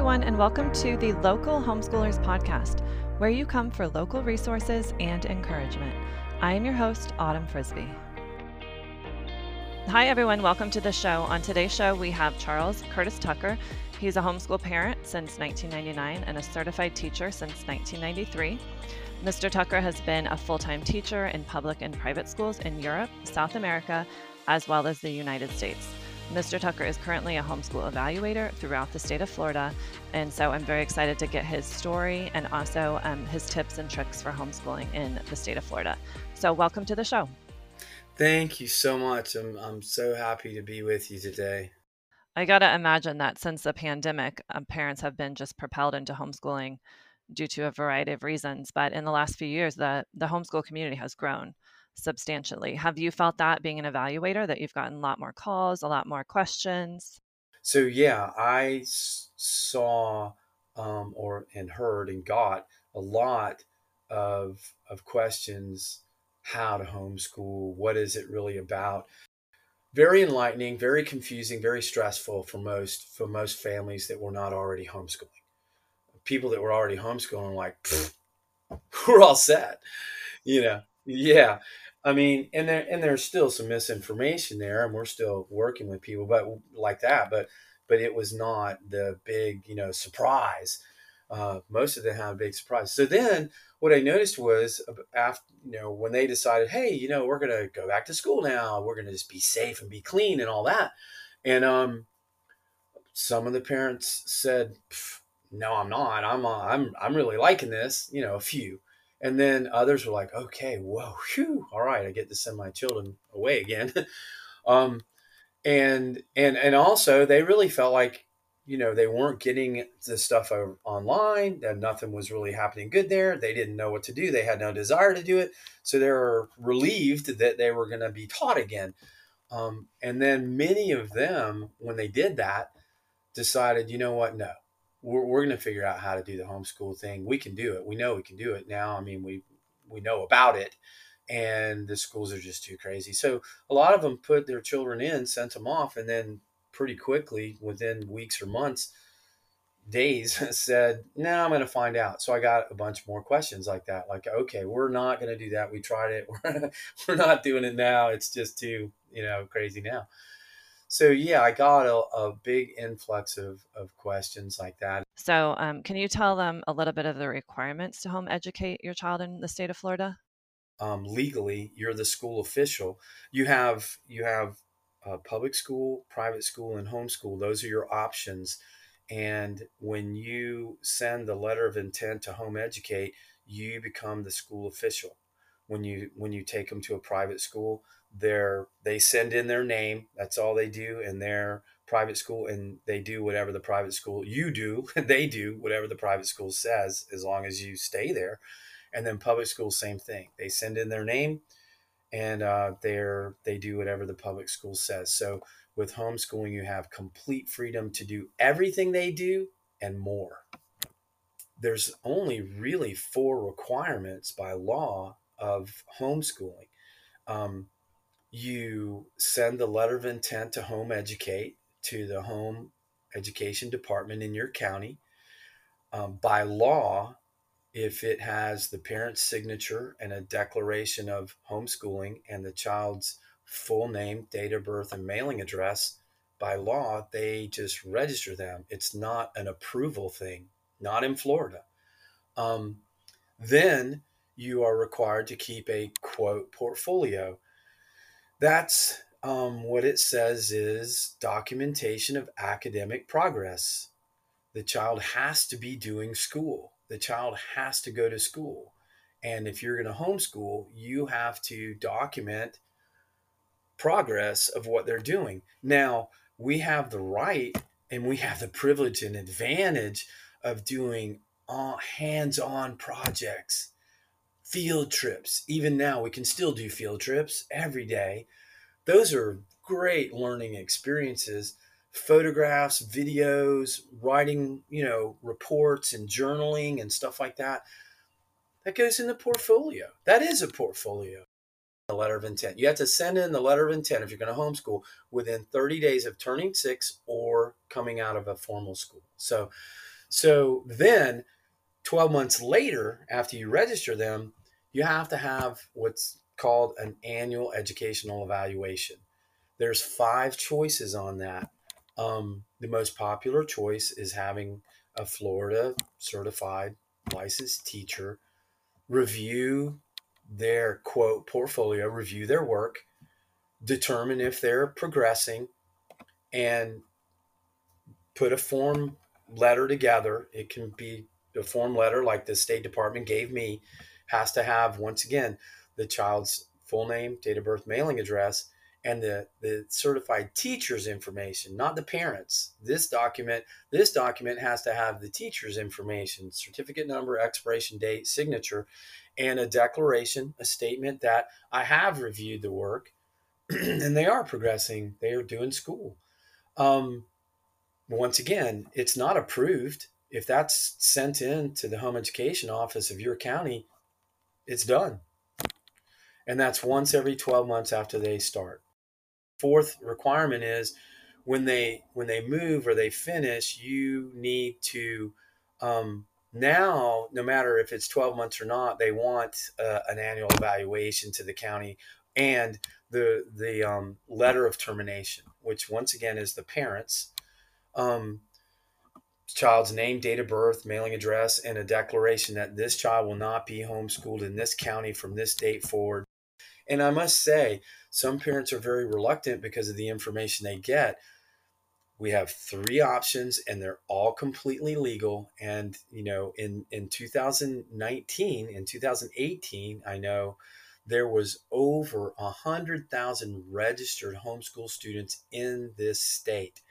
everyone, and welcome to the Local Homeschoolers Podcast, where you come for local resources and encouragement. I am your host, Autumn Frisbee. Hi, everyone. Welcome to the show. On today's show, we have Charles Curtis Tucker. He's a homeschool parent since 1999 and a certified teacher since 1993. Mr. Tucker has been a full time teacher in public and private schools in Europe, South America, as well as the United States. Mr. Tucker is currently a homeschool evaluator throughout the state of Florida. And so I'm very excited to get his story and also um, his tips and tricks for homeschooling in the state of Florida. So, welcome to the show. Thank you so much. I'm, I'm so happy to be with you today. I got to imagine that since the pandemic, um, parents have been just propelled into homeschooling due to a variety of reasons. But in the last few years, the, the homeschool community has grown substantially. Have you felt that being an evaluator that you've gotten a lot more calls, a lot more questions? So yeah, I saw um, or and heard and got a lot of of questions how to homeschool, what is it really about? Very enlightening, very confusing, very stressful for most for most families that were not already homeschooling. People that were already homeschooling, like we're all set, you know. Yeah, I mean, and there and there's still some misinformation there, and we're still working with people, but like that. But but it was not the big, you know, surprise. Uh, most of them had a big surprise. So then, what I noticed was after you know when they decided, hey, you know, we're gonna go back to school now. We're gonna just be safe and be clean and all that. And um, some of the parents said, no, I'm not. I'm uh, I'm I'm really liking this. You know, a few and then others were like, okay, whoa, whew, all right, I get to send my children away again. um, and and and also they really felt like you know they weren't getting the stuff online that nothing was really happening good there they didn't know what to do they had no desire to do it so they were relieved that they were going to be taught again. Um, and then many of them when they did that decided you know what? No we're, we're going to figure out how to do the homeschool thing. We can do it. We know we can do it now. I mean, we we know about it, and the schools are just too crazy. So a lot of them put their children in, sent them off, and then pretty quickly, within weeks or months, days, said, "Now nah, I'm going to find out." So I got a bunch more questions like that. Like, okay, we're not going to do that. We tried it. We're, we're not doing it now. It's just too you know crazy now so yeah, I got a, a big influx of, of questions like that. So um, can you tell them a little bit of the requirements to home educate your child in the state of Florida? Um, legally, you're the school official. You have you have public school, private school, and homeschool. Those are your options. And when you send the letter of intent to home educate, you become the school official. When you when you take them to a private school, they're they send in their name that's all they do in their private school and they do whatever the private school you do they do whatever the private school says as long as you stay there. And then public school same thing they send in their name and uh, they're they do whatever the public school says. So with homeschooling you have complete freedom to do everything they do and more. There's only really four requirements by law of homeschooling. Um, you send the letter of intent to home educate to the home education department in your county. Um, by law if it has the parent's signature and a declaration of homeschooling and the child's full name date of birth and mailing address by law they just register them. It's not an approval thing not in florida. Um, then you are required to keep a quote portfolio that's um, what it says is documentation of academic progress. The child has to be doing school. The child has to go to school. And if you're going to homeschool, you have to document progress of what they're doing. Now, we have the right and we have the privilege and advantage of doing hands on projects field trips. Even now, we can still do field trips every day. Those are great learning experiences. Photographs, videos, writing, you know, reports and journaling and stuff like that. That goes in the portfolio. That is a portfolio. The letter of intent. You have to send in the letter of intent if you're going to homeschool within 30 days of turning six or coming out of a formal school. So, so then 12 months later, after you register them, you have to have what's called an annual educational evaluation. There's five choices on that. Um, the most popular choice is having a Florida certified licensed teacher review their quote portfolio, review their work, determine if they're progressing, and put a form letter together. It can be a form letter like the State Department gave me, has to have, once again, the child's full name, date of birth, mailing address, and the, the certified teacher's information, not the parents. This document, this document has to have the teacher's information, certificate number, expiration date, signature, and a declaration, a statement that I have reviewed the work and they are progressing. They are doing school. Um, once again, it's not approved. If that's sent in to the home education office of your county, it's done. And that's once every 12 months after they start. Fourth requirement is when they when they move or they finish, you need to um, now, no matter if it's 12 months or not, they want uh, an annual evaluation to the county and the the um, letter of termination, which once again is the parents, um, child's name, date of birth, mailing address, and a declaration that this child will not be homeschooled in this county from this date forward. And I must say, some parents are very reluctant because of the information they get. We have three options and they're all completely legal. And you know in in 2019 in 2018 i know there was over a hundred thousand registered homeschool students in this state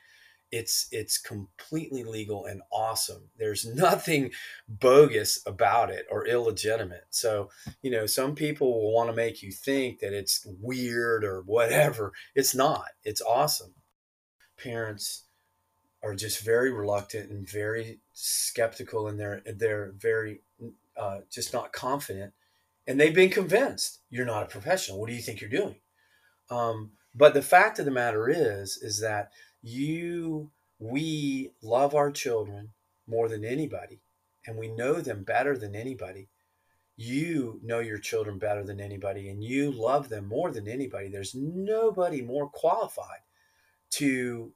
it's it's completely legal and awesome. There's nothing bogus about it or illegitimate. So you know some people will want to make you think that it's weird or whatever. It's not. It's awesome. Parents are just very reluctant and very skeptical and they're they're very uh, just not confident. And they've been convinced you're not a professional. What do you think you're doing? Um, but the fact of the matter is is that you we love our children more than anybody and we know them better than anybody. You know your children better than anybody and you love them more than anybody. There's nobody more qualified to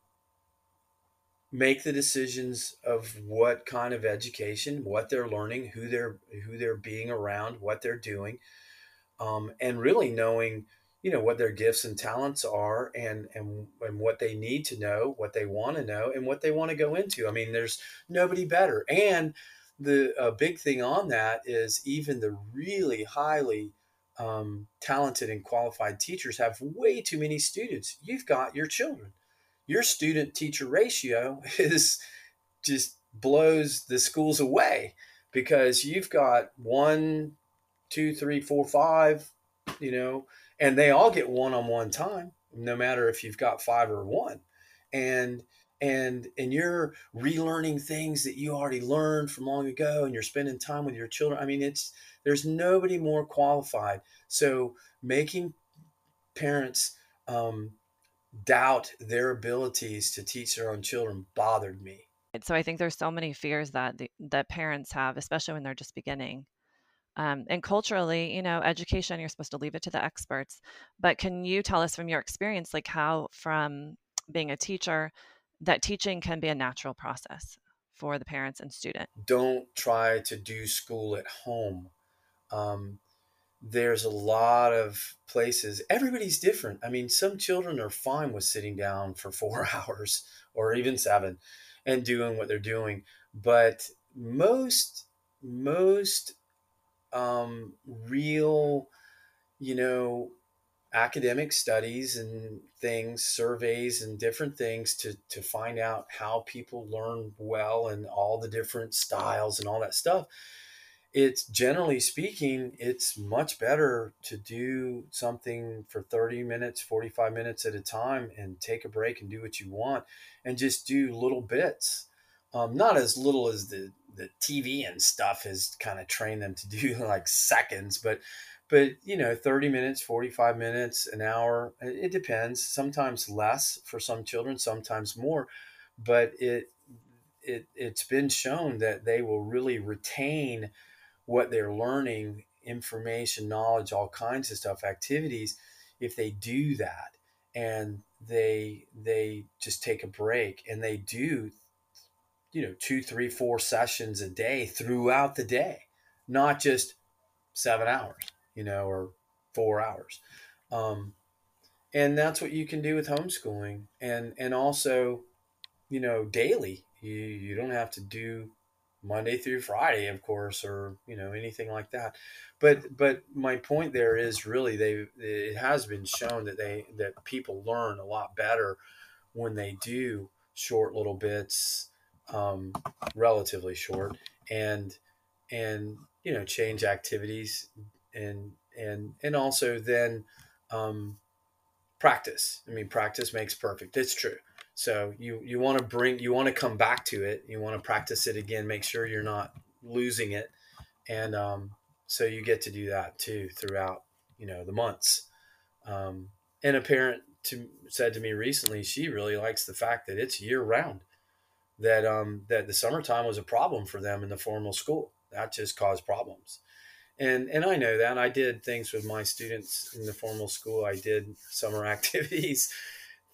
make the decisions of what kind of education, what they're learning, who they're who they're being around, what they're doing, um, and really knowing you know what their gifts and talents are and and and what they need to know what they want to know and what they want to go into. I mean there's nobody better. And the a big thing on that is even the really highly um, talented and qualified teachers have way too many students. You've got your children. Your student teacher ratio is just blows the schools away because you've got one, two, three, four, five, you know, and they all get one on one time, no matter if you've got five or one. And and and you're relearning things that you already learned from long ago and you're spending time with your children. I mean, it's there's nobody more qualified. So making parents um, doubt their abilities to teach their own children bothered me. So I think there's so many fears that the, that parents have, especially when they're just beginning. Um, and culturally, you know, education, you're supposed to leave it to the experts. But can you tell us from your experience, like how from being a teacher, that teaching can be a natural process for the parents and student? Don't try to do school at home. Um, there's a lot of places everybody's different i mean some children are fine with sitting down for four hours or even seven and doing what they're doing but most most um, real you know academic studies and things surveys and different things to to find out how people learn well and all the different styles and all that stuff it's generally speaking, it's much better to do something for 30 minutes, 45 minutes at a time and take a break and do what you want and just do little bits. Um, not as little as the, the TV and stuff has kind of trained them to do like seconds, but but you know 30 minutes 45 minutes an hour it depends. Sometimes less for some children sometimes more but it it it's been shown that they will really retain what they're learning information knowledge all kinds of stuff activities if they do that and they they just take a break and they do you know two three four sessions a day throughout the day not just seven hours you know or four hours um, and that's what you can do with homeschooling and and also you know daily you you don't have to do Monday through Friday, of course, or you know anything like that. But but my point there is really they it has been shown that they that people learn a lot better when they do short little bits, um, relatively short, and and you know change activities and and and also then um, practice. I mean, practice makes perfect. It's true. So you you want to bring you want to come back to it. You want to practice it again. Make sure you're not losing it, and um, so you get to do that too throughout you know the months. Um, and a parent to, said to me recently she really likes the fact that it's year round. That um, that the summertime was a problem for them in the formal school. That just caused problems and and I know that I did things with my students in the formal school. I did summer activities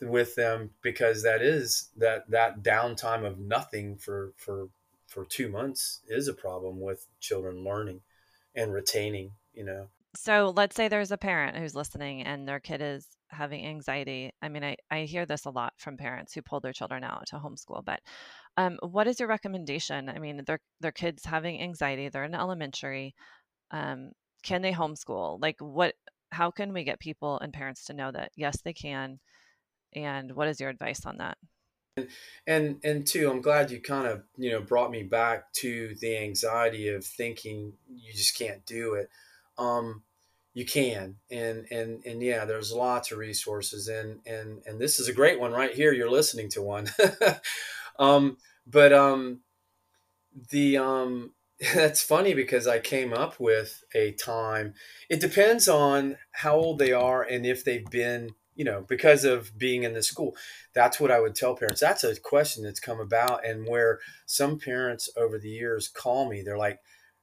with them because that is that that downtime of nothing for for for two months is a problem with children learning and retaining you know so let's say there's a parent who's listening and their kid is having anxiety. I mean i, I hear this a lot from parents who pull their children out to homeschool but um, what is your recommendation? I mean their their kids having anxiety they're in elementary um, can they homeschool? Like what how can we get people and parents to know that yes they can? And what is your advice on that? And and two i'm glad you kind of you know brought me back to the anxiety of thinking you just can't do it um you can and and and yeah there's lots of resources and and and this is a great one right here you're listening to one um but um the um that's funny because I came up with a time. It depends on how old they are and if they've been you know, because of being in the school. That's what I would tell parents. That's a question that's come about, and where some parents over the years call me, they're like,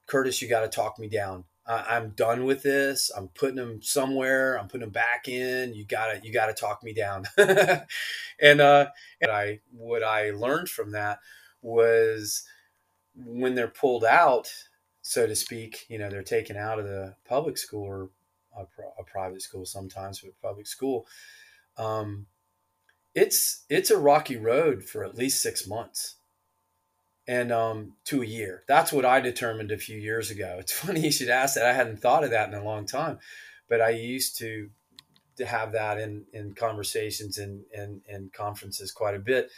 Curtis, you got to talk me down. I, am done with this. I'm putting them somewhere. I'm putting them back in. You gotta, you gotta talk me down. and uh, and I, what I learned from that was when they're pulled out, so to speak. You know, they're taken out of the public school or a, a private school sometimes, but public school, um, it's it's a rocky road for at least six months and um, to a year. That's what I determined a few years ago. It's funny you should ask that. I hadn't thought of that in a long time, but I used to to have that in in conversations and and and conferences quite a bit.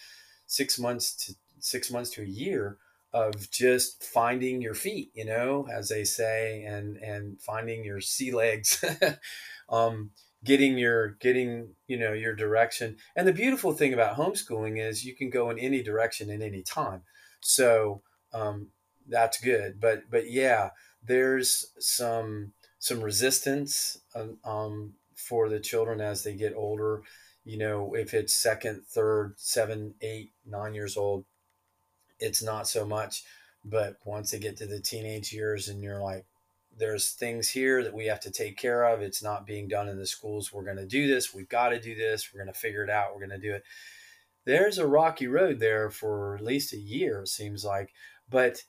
Six months to six months to a year of just finding your feet, you know, as they say, and and finding your sea legs, um, getting your getting you know your direction. And the beautiful thing about homeschooling is you can go in any direction at any time. So um, that's good. But but yeah, there's some some resistance um, um for the children as they get older. You know, if it's second, third, seven, eight, nine years old, it's not so much. But once they get to the teenage years and you're like, there's things here that we have to take care of. It's not being done in the schools. We're going to do this. We've got to do this. We're going to figure it out. We're going to do it. There's a rocky road there for at least a year, it seems like. But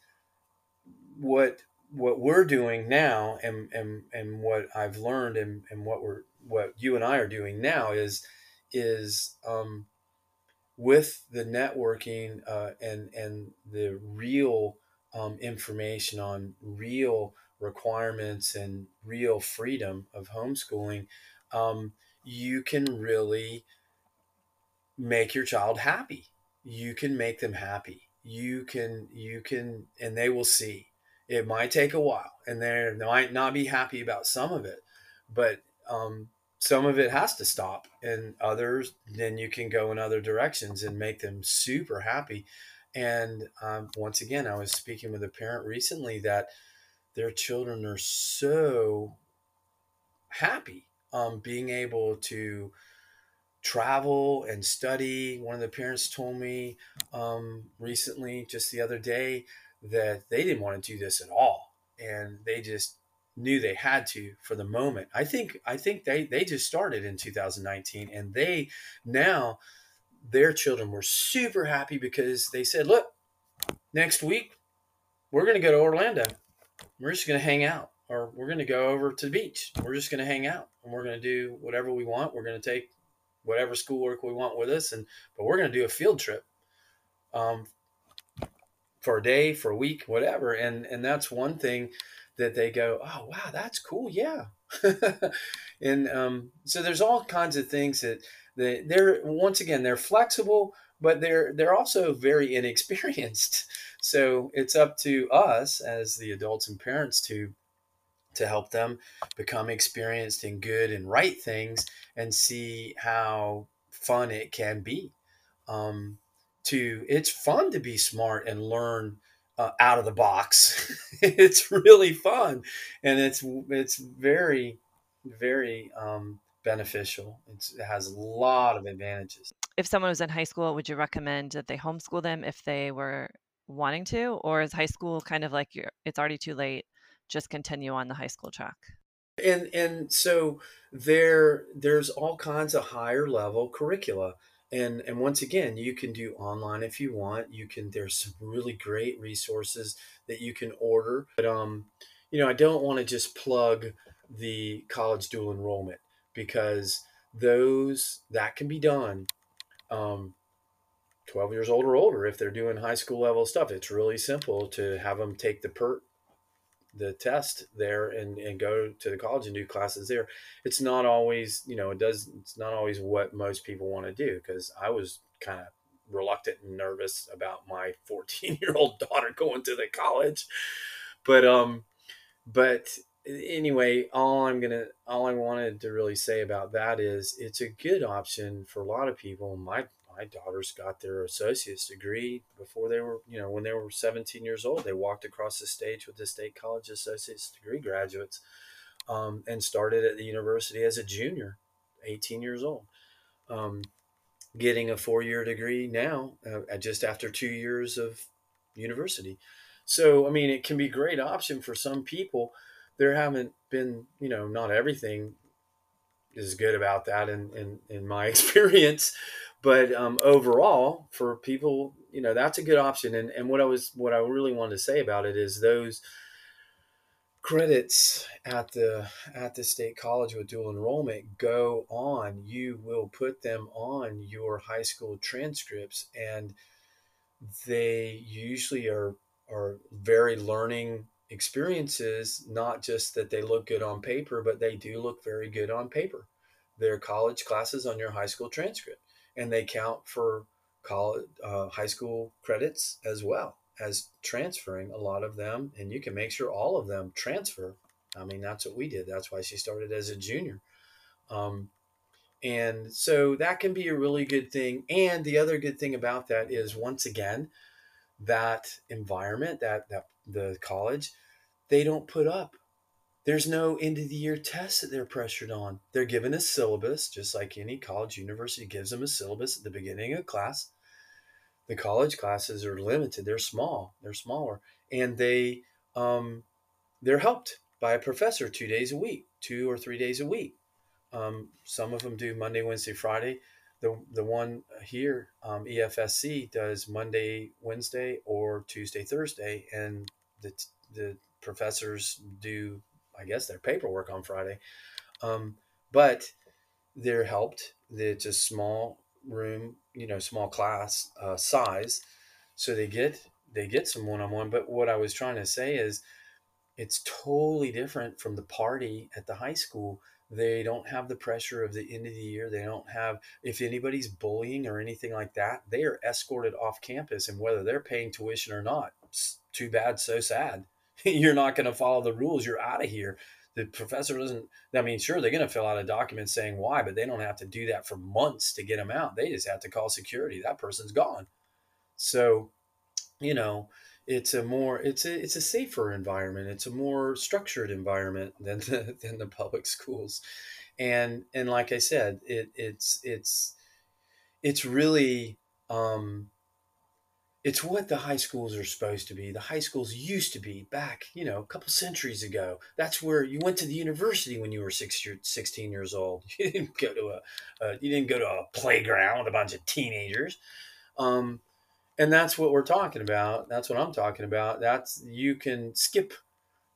what what we're doing now and and, and what I've learned and, and what we're what you and I are doing now is is um, with the networking uh, and and the real um, information on real requirements and real freedom of homeschooling, um, you can really make your child happy. You can make them happy. You can you can, and they will see. It might take a while, and they might not be happy about some of it, but um, some of it has to stop and others then you can go in other directions and make them super happy and um, once again i was speaking with a parent recently that their children are so happy um, being able to travel and study. One of the parents told me um, recently, just the other day, that they didn't want to do this at all, and they just knew they had to for the moment. I think I think they they just started in 2019, and they now their children were super happy because they said, "Look, next week we're going to go to Orlando. We're just going to hang out." Or we're going to go over to the beach. We're just going to hang out and we're going to do whatever we want. We're going to take whatever schoolwork we want with us, and but we're going to do a field trip um, for a day, for a week, whatever. And and that's one thing that they go, oh wow, that's cool, yeah. and um, so there's all kinds of things that they, they're once again they're flexible, but they're they're also very inexperienced. So it's up to us as the adults and parents to to help them become experienced in good and right things and see how fun it can be. Um, to it's fun to be smart and learn uh, out of the box. it's really fun, and it's it's very very um, beneficial. It's, it has a lot of advantages. If someone was in high school, would you recommend that they homeschool them if they were wanting to, or is high school kind of like you're, it's already too late? Just continue on the high school track. And and so there there's all kinds of higher level curricula. And and once again you can do online if you want. You can there's some really great resources that you can order. But um you know i don't want to just plug the college dual enrollment because those that can be done um 12 years old or older if they're doing high school level stuff. It's really simple to have them take the PERT the test there and, and go to the college and do classes there. It's not always, you know, it does, it's not always what most people want to do because I was kind of reluctant and nervous about my 14 year old daughter going to the college. But, um, but anyway, all I'm going to, all I wanted to really say about that is it's a good option for a lot of people. My my daughters got their associate's degree before they were, you know, when they were 17 years old. They walked across the stage with the state college associate's degree graduates um, and started at the university as a junior, 18 years old. Um, getting a four year degree now, uh, just after two years of university. So, I mean, it can be a great option for some people. There haven't been, you know, not everything is good about that in, in, in my experience but um, overall for people you know that's a good option. And, and what i was what i really wanted to say about it is those credits at the at the state college with dual enrollment go on. You will put them on your high school transcripts and they usually are are very learning experiences not just that they look good on paper but they do look very good on paper. They're college classes on your high school transcript and they count for college, uh, high school credits as well as transferring a lot of them. And you can make sure all of them transfer. I mean, that's what we did. That's why she started as a junior. Um, and so that can be a really good thing. And the other good thing about that is, once again, that environment, that that the college, they don't put up there's no end of the year test that they're pressured on. They're given a syllabus, just like any college university gives them a syllabus at the beginning of class. The college classes are limited. They're small. They're smaller, and they um, they're helped by a professor two days a week, two or three days a week. Um, some of them do Monday, Wednesday, Friday. The the one here, um, EFSC, does Monday, Wednesday, or Tuesday, Thursday, and the the professors do I guess their paperwork on Friday. Um, but they're helped. It's a small room, you know, small class uh, size, so they get they get some one on one. But what I was trying to say is, it's totally different from the party at the high school. They don't have the pressure of the end of the year. They don't have if anybody's bullying or anything like that. They are escorted off campus, and whether they're paying tuition or not, too bad, so sad. You're not going to follow the rules. You're out of here. The professor doesn't, I mean, sure, they're going to fill out a document saying why, but they don't have to do that for months to get them out. They just have to call security. That person's gone. So, you know, it's a more it's a it's a safer environment it's a more structured environment than the, than the public schools and and like i said it it's it's it's really um, it's what the high schools are supposed to be. The high schools used to be back, you know, a couple centuries ago. That's where you went to the university when you were six, 16 years old. You didn't go to a, you didn't go to a playground with a bunch of teenagers. Um, and that's what we're talking about. That's what I'm talking about. That's you can skip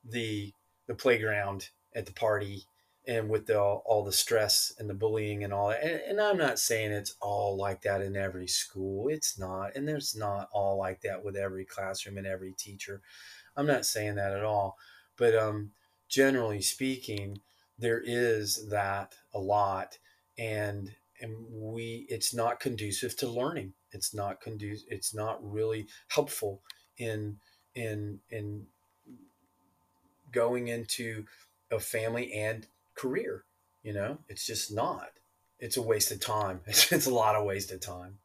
the the playground at the party and with the, all the stress and the bullying and all that. And, and, I'm not saying it's all like that in every school. It's not. And there's not all like that with every classroom and every teacher. I'm not saying that at all. But um, generally speaking, there is that a lot. And and we it's not conducive to learning. It's not conducive it's not really helpful in in in going into a family and career. You know, it's just not. It's a waste of time. It's, it's a lot of wasted time.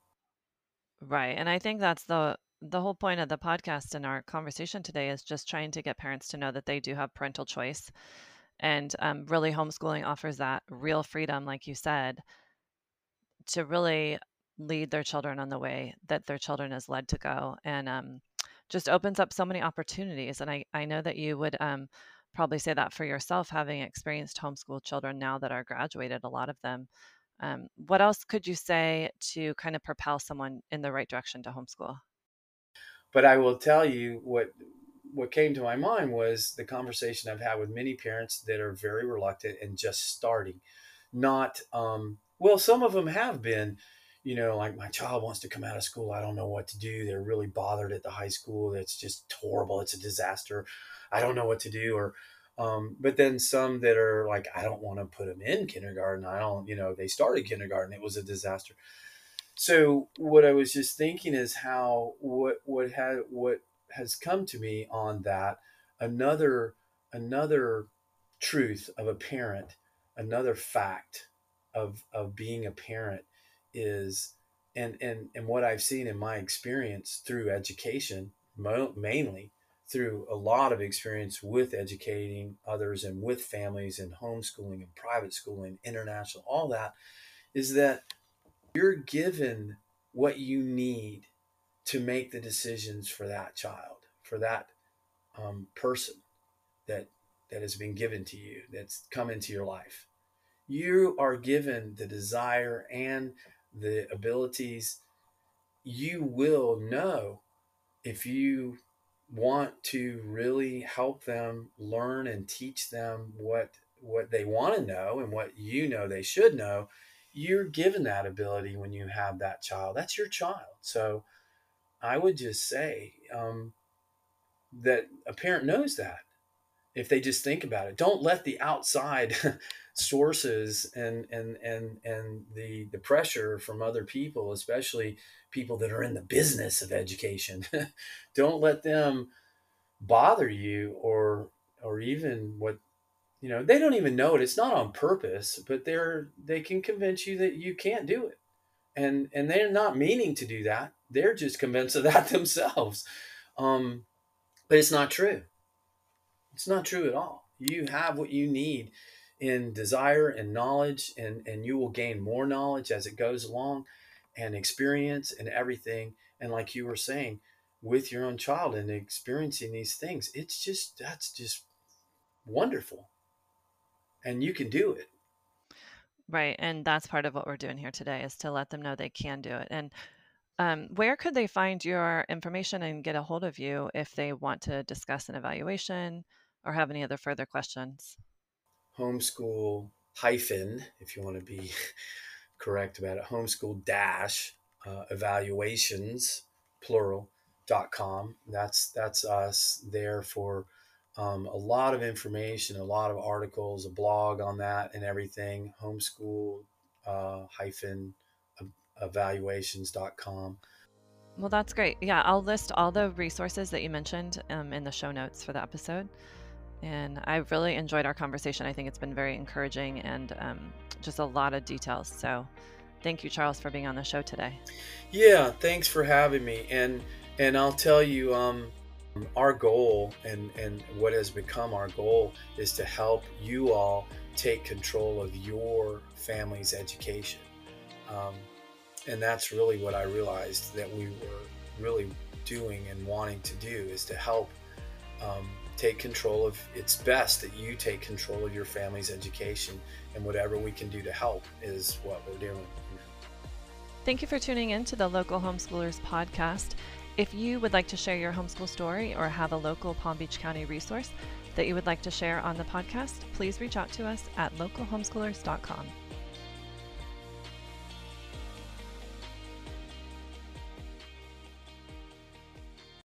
Right. And I think that's the the whole point of the podcast and our conversation today is just trying to get parents to know that they do have parental choice. And um, really, homeschooling offers that real freedom, like you said, to really lead their children on the way that their children is led to go. And um, just opens up so many opportunities. And I, I know that you would um, probably say that for yourself, having experienced homeschool children now that are graduated, a lot of them. Um, what else could you say to kind of propel someone in the right direction to homeschool? But I will tell you what what came to my mind was the conversation I've had with many parents that are very reluctant and just starting. Not um, well, some of them have been, you know, like my child wants to come out of school. I don't know what to do. They're really bothered at the high school. It's just horrible. It's a disaster. I don't know what to do. Or, um, but then some that are like, I don't want to put them in kindergarten. I don't, you know, they started kindergarten. It was a disaster. So what I was just thinking is how what what had what has come to me on that another another truth of a parent, another fact of of being a parent is and and and what I've seen in my experience through education mainly through a lot of experience with educating others and with families and homeschooling and private schooling, international, all that, is that you're given what you need to make the decisions for that child, for that um, person that that has been given to you, that's come into your life. You are given the desire and the abilities. You will know if you want to really help them learn and teach them what what they want to know and what you know they should know you're given that ability when you have that child that's your child so i would just say um, that a parent knows that if they just think about it don't let the outside sources and and and and the the pressure from other people especially people that are in the business of education. Don't let them bother you or or even what you know they don't even know it. It's not on purpose but they're they can convince you that you can't do it. And and they're not meaning to do that. They're just convinced of that themselves. Um but it's not true. It's not true at all. You have what you need in desire and knowledge and and you will gain more knowledge as it goes along and experience and everything. And like you were saying with your own child and experiencing these things it's just that's just wonderful. And you can do it. Right and that's part of what we're doing here today is to let them know they can do it. And um, where could they find your information and get a hold of you if they want to discuss an evaluation or have any other further questions homeschool hyphen, if you want to be correct about it, homeschool dash uh, evaluations, plural, dot com. That's, that's us there for um, a lot of information, a lot of articles, a blog on that and everything, homeschool uh, hyphen evaluations.com. Well, that's great. Yeah, I'll list all the resources that you mentioned um, in the show notes for the episode. And I've really enjoyed our conversation. I think it's been very encouraging and um, just a lot of details. So thank you, Charles, for being on the show today. Yeah, thanks for having me. And and I'll tell you, um, our goal and and what has become our goal is to help you all take control of your family's education. Um, and that's really what I realized that we were really doing and wanting to do is to help um, take control of it's best that you take control of your family's education and whatever we can do to help is what we're doing. Thank you for tuning in to the local homeschoolers podcast. If you would like to share your homeschool story or have a local palm beach county resource that you would like to share on the podcast please reach out to us at localhomeschoolers.com